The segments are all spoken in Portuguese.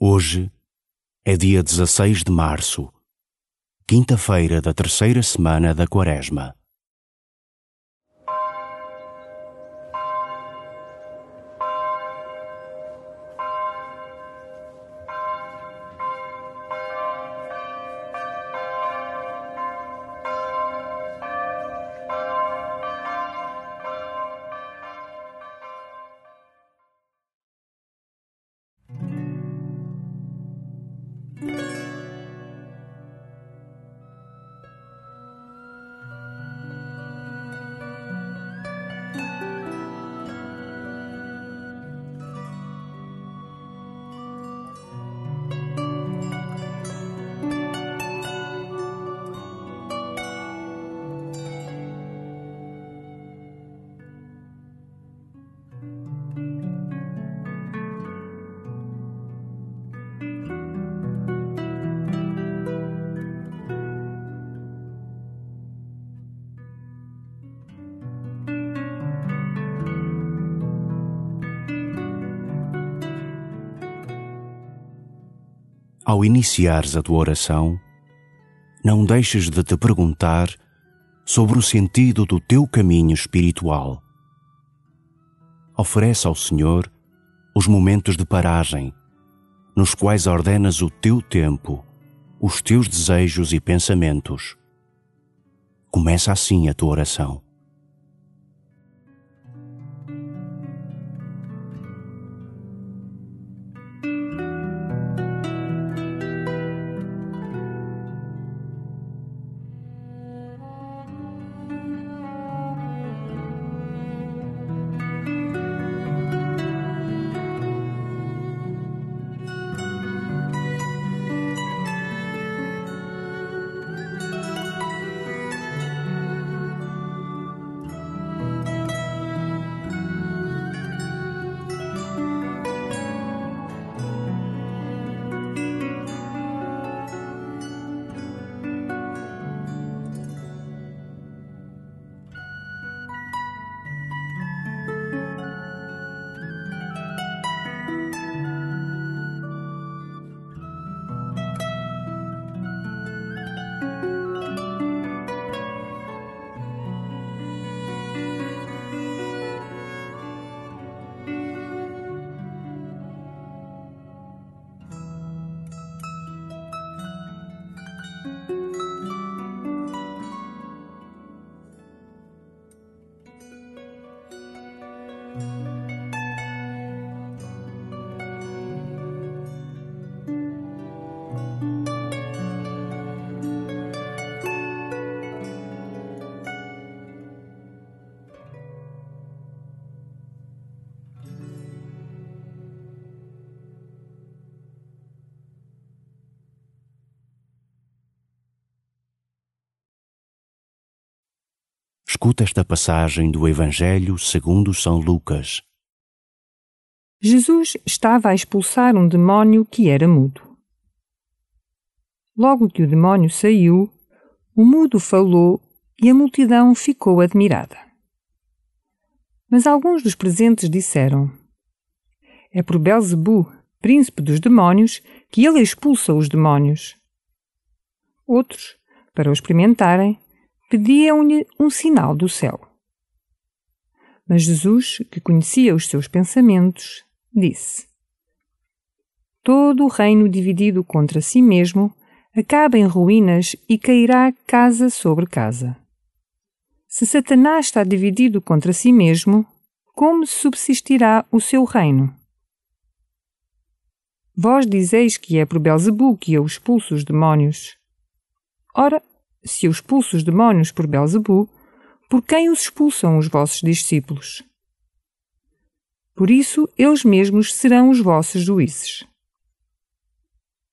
Hoje é dia 16 de março, quinta-feira da terceira semana da Quaresma. Ao iniciares a tua oração, não deixes de te perguntar sobre o sentido do teu caminho espiritual. Oferece ao Senhor os momentos de paragem, nos quais ordenas o teu tempo, os teus desejos e pensamentos. Começa assim a tua oração. Escuta esta passagem do Evangelho segundo São Lucas. Jesus estava a expulsar um demónio que era mudo. Logo que o demónio saiu, o mudo falou e a multidão ficou admirada. Mas alguns dos presentes disseram: É por Belzebu, príncipe dos demónios, que ele expulsa os demónios. Outros, para o experimentarem, pediam-lhe um sinal do céu. Mas Jesus, que conhecia os seus pensamentos, disse: Todo o reino dividido contra si mesmo acaba em ruínas e cairá casa sobre casa. Se Satanás está dividido contra si mesmo, como subsistirá o seu reino? Vós dizeis que é por Belzebu que eu expulso os demónios. Ora, se eu expulso os demónios por Belzebu, por quem os expulsam os vossos discípulos? Por isso, eles mesmos serão os vossos juízes.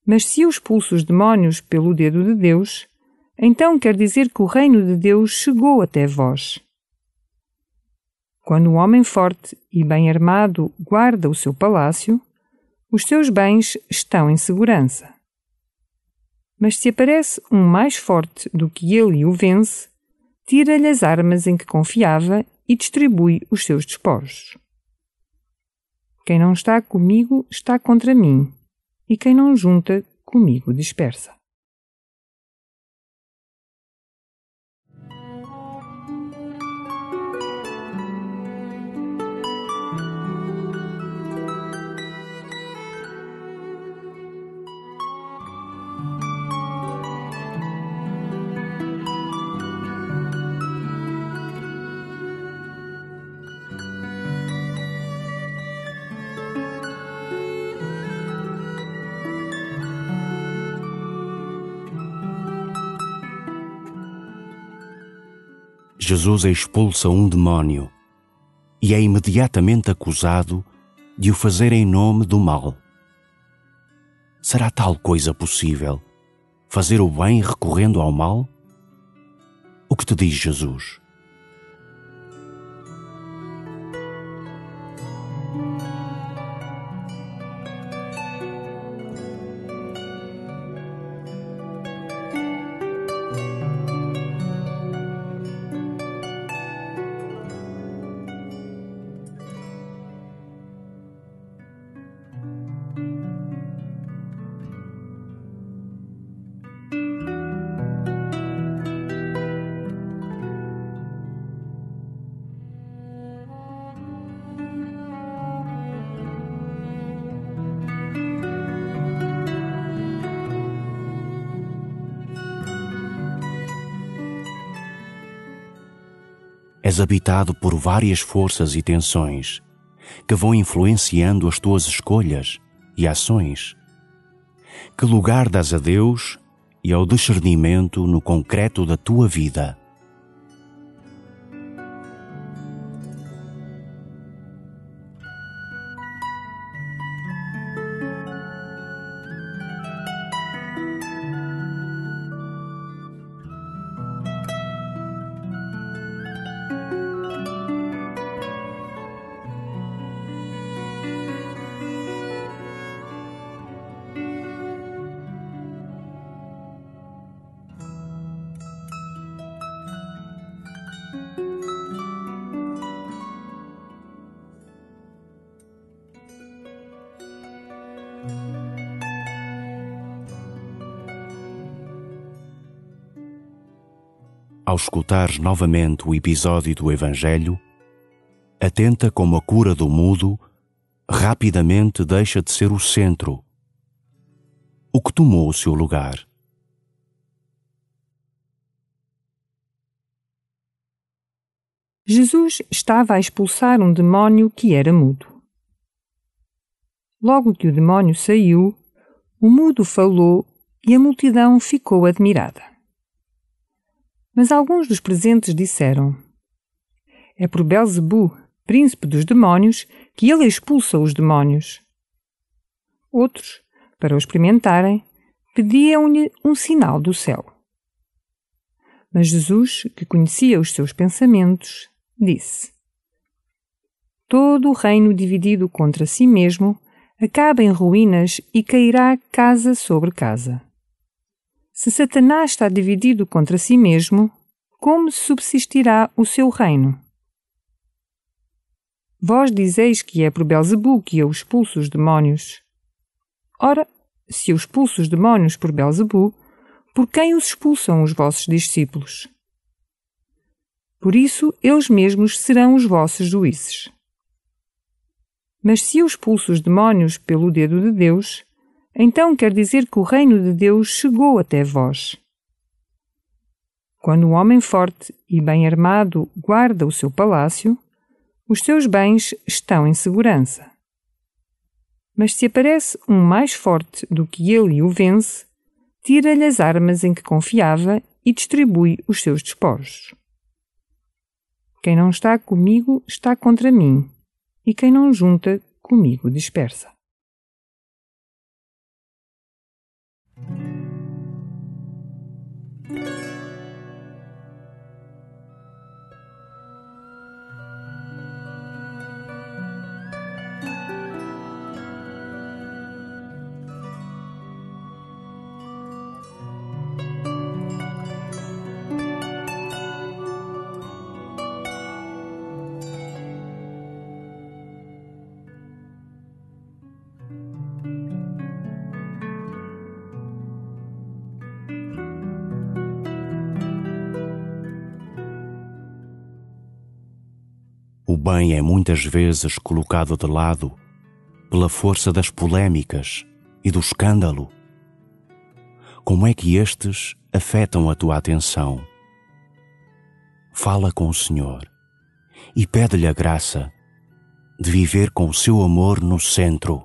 Mas se eu expulso os demónios pelo dedo de Deus, então quer dizer que o reino de Deus chegou até vós. Quando um homem forte e bem armado guarda o seu palácio, os seus bens estão em segurança. Mas se aparece um mais forte do que ele e o vence, tira-lhe as armas em que confiava e distribui os seus despojos. Quem não está comigo está contra mim, e quem não junta, comigo dispersa. Jesus expulsa um demónio e é imediatamente acusado de o fazer em nome do mal. Será tal coisa possível? Fazer o bem recorrendo ao mal? O que te diz Jesus? És habitado por várias forças e tensões que vão influenciando as tuas escolhas e ações. Que lugar dás a Deus e ao discernimento no concreto da tua vida? Ao escutares novamente o episódio do Evangelho, atenta como a cura do mudo rapidamente deixa de ser o centro, o que tomou o seu lugar. Jesus estava a expulsar um demónio que era mudo. Logo que o demónio saiu, o mudo falou e a multidão ficou admirada. Mas alguns dos presentes disseram: É por Belzebu, príncipe dos demónios, que ele expulsa os demónios. Outros, para o experimentarem, pediam-lhe um sinal do céu. Mas Jesus, que conhecia os seus pensamentos, disse: Todo o reino dividido contra si mesmo acaba em ruínas e cairá casa sobre casa. Se Satanás está dividido contra si mesmo, como subsistirá o seu reino? Vós dizeis que é por Belzebu que eu expulso os demónios. Ora, se eu expulso os demónios por Belzebu, por quem os expulsam os vossos discípulos? Por isso, eles mesmos serão os vossos juízes. Mas se eu expulso os demónios pelo dedo de Deus, então quer dizer que o reino de Deus chegou até vós. Quando um homem forte e bem armado guarda o seu palácio, os seus bens estão em segurança. Mas se aparece um mais forte do que ele e o vence, tira-lhe as armas em que confiava e distribui os seus despojos. Quem não está comigo está contra mim, e quem não junta comigo dispersa. bem é muitas vezes colocado de lado pela força das polêmicas e do escândalo? Como é que estes afetam a tua atenção? Fala com o Senhor e pede-lhe a graça de viver com o seu amor no centro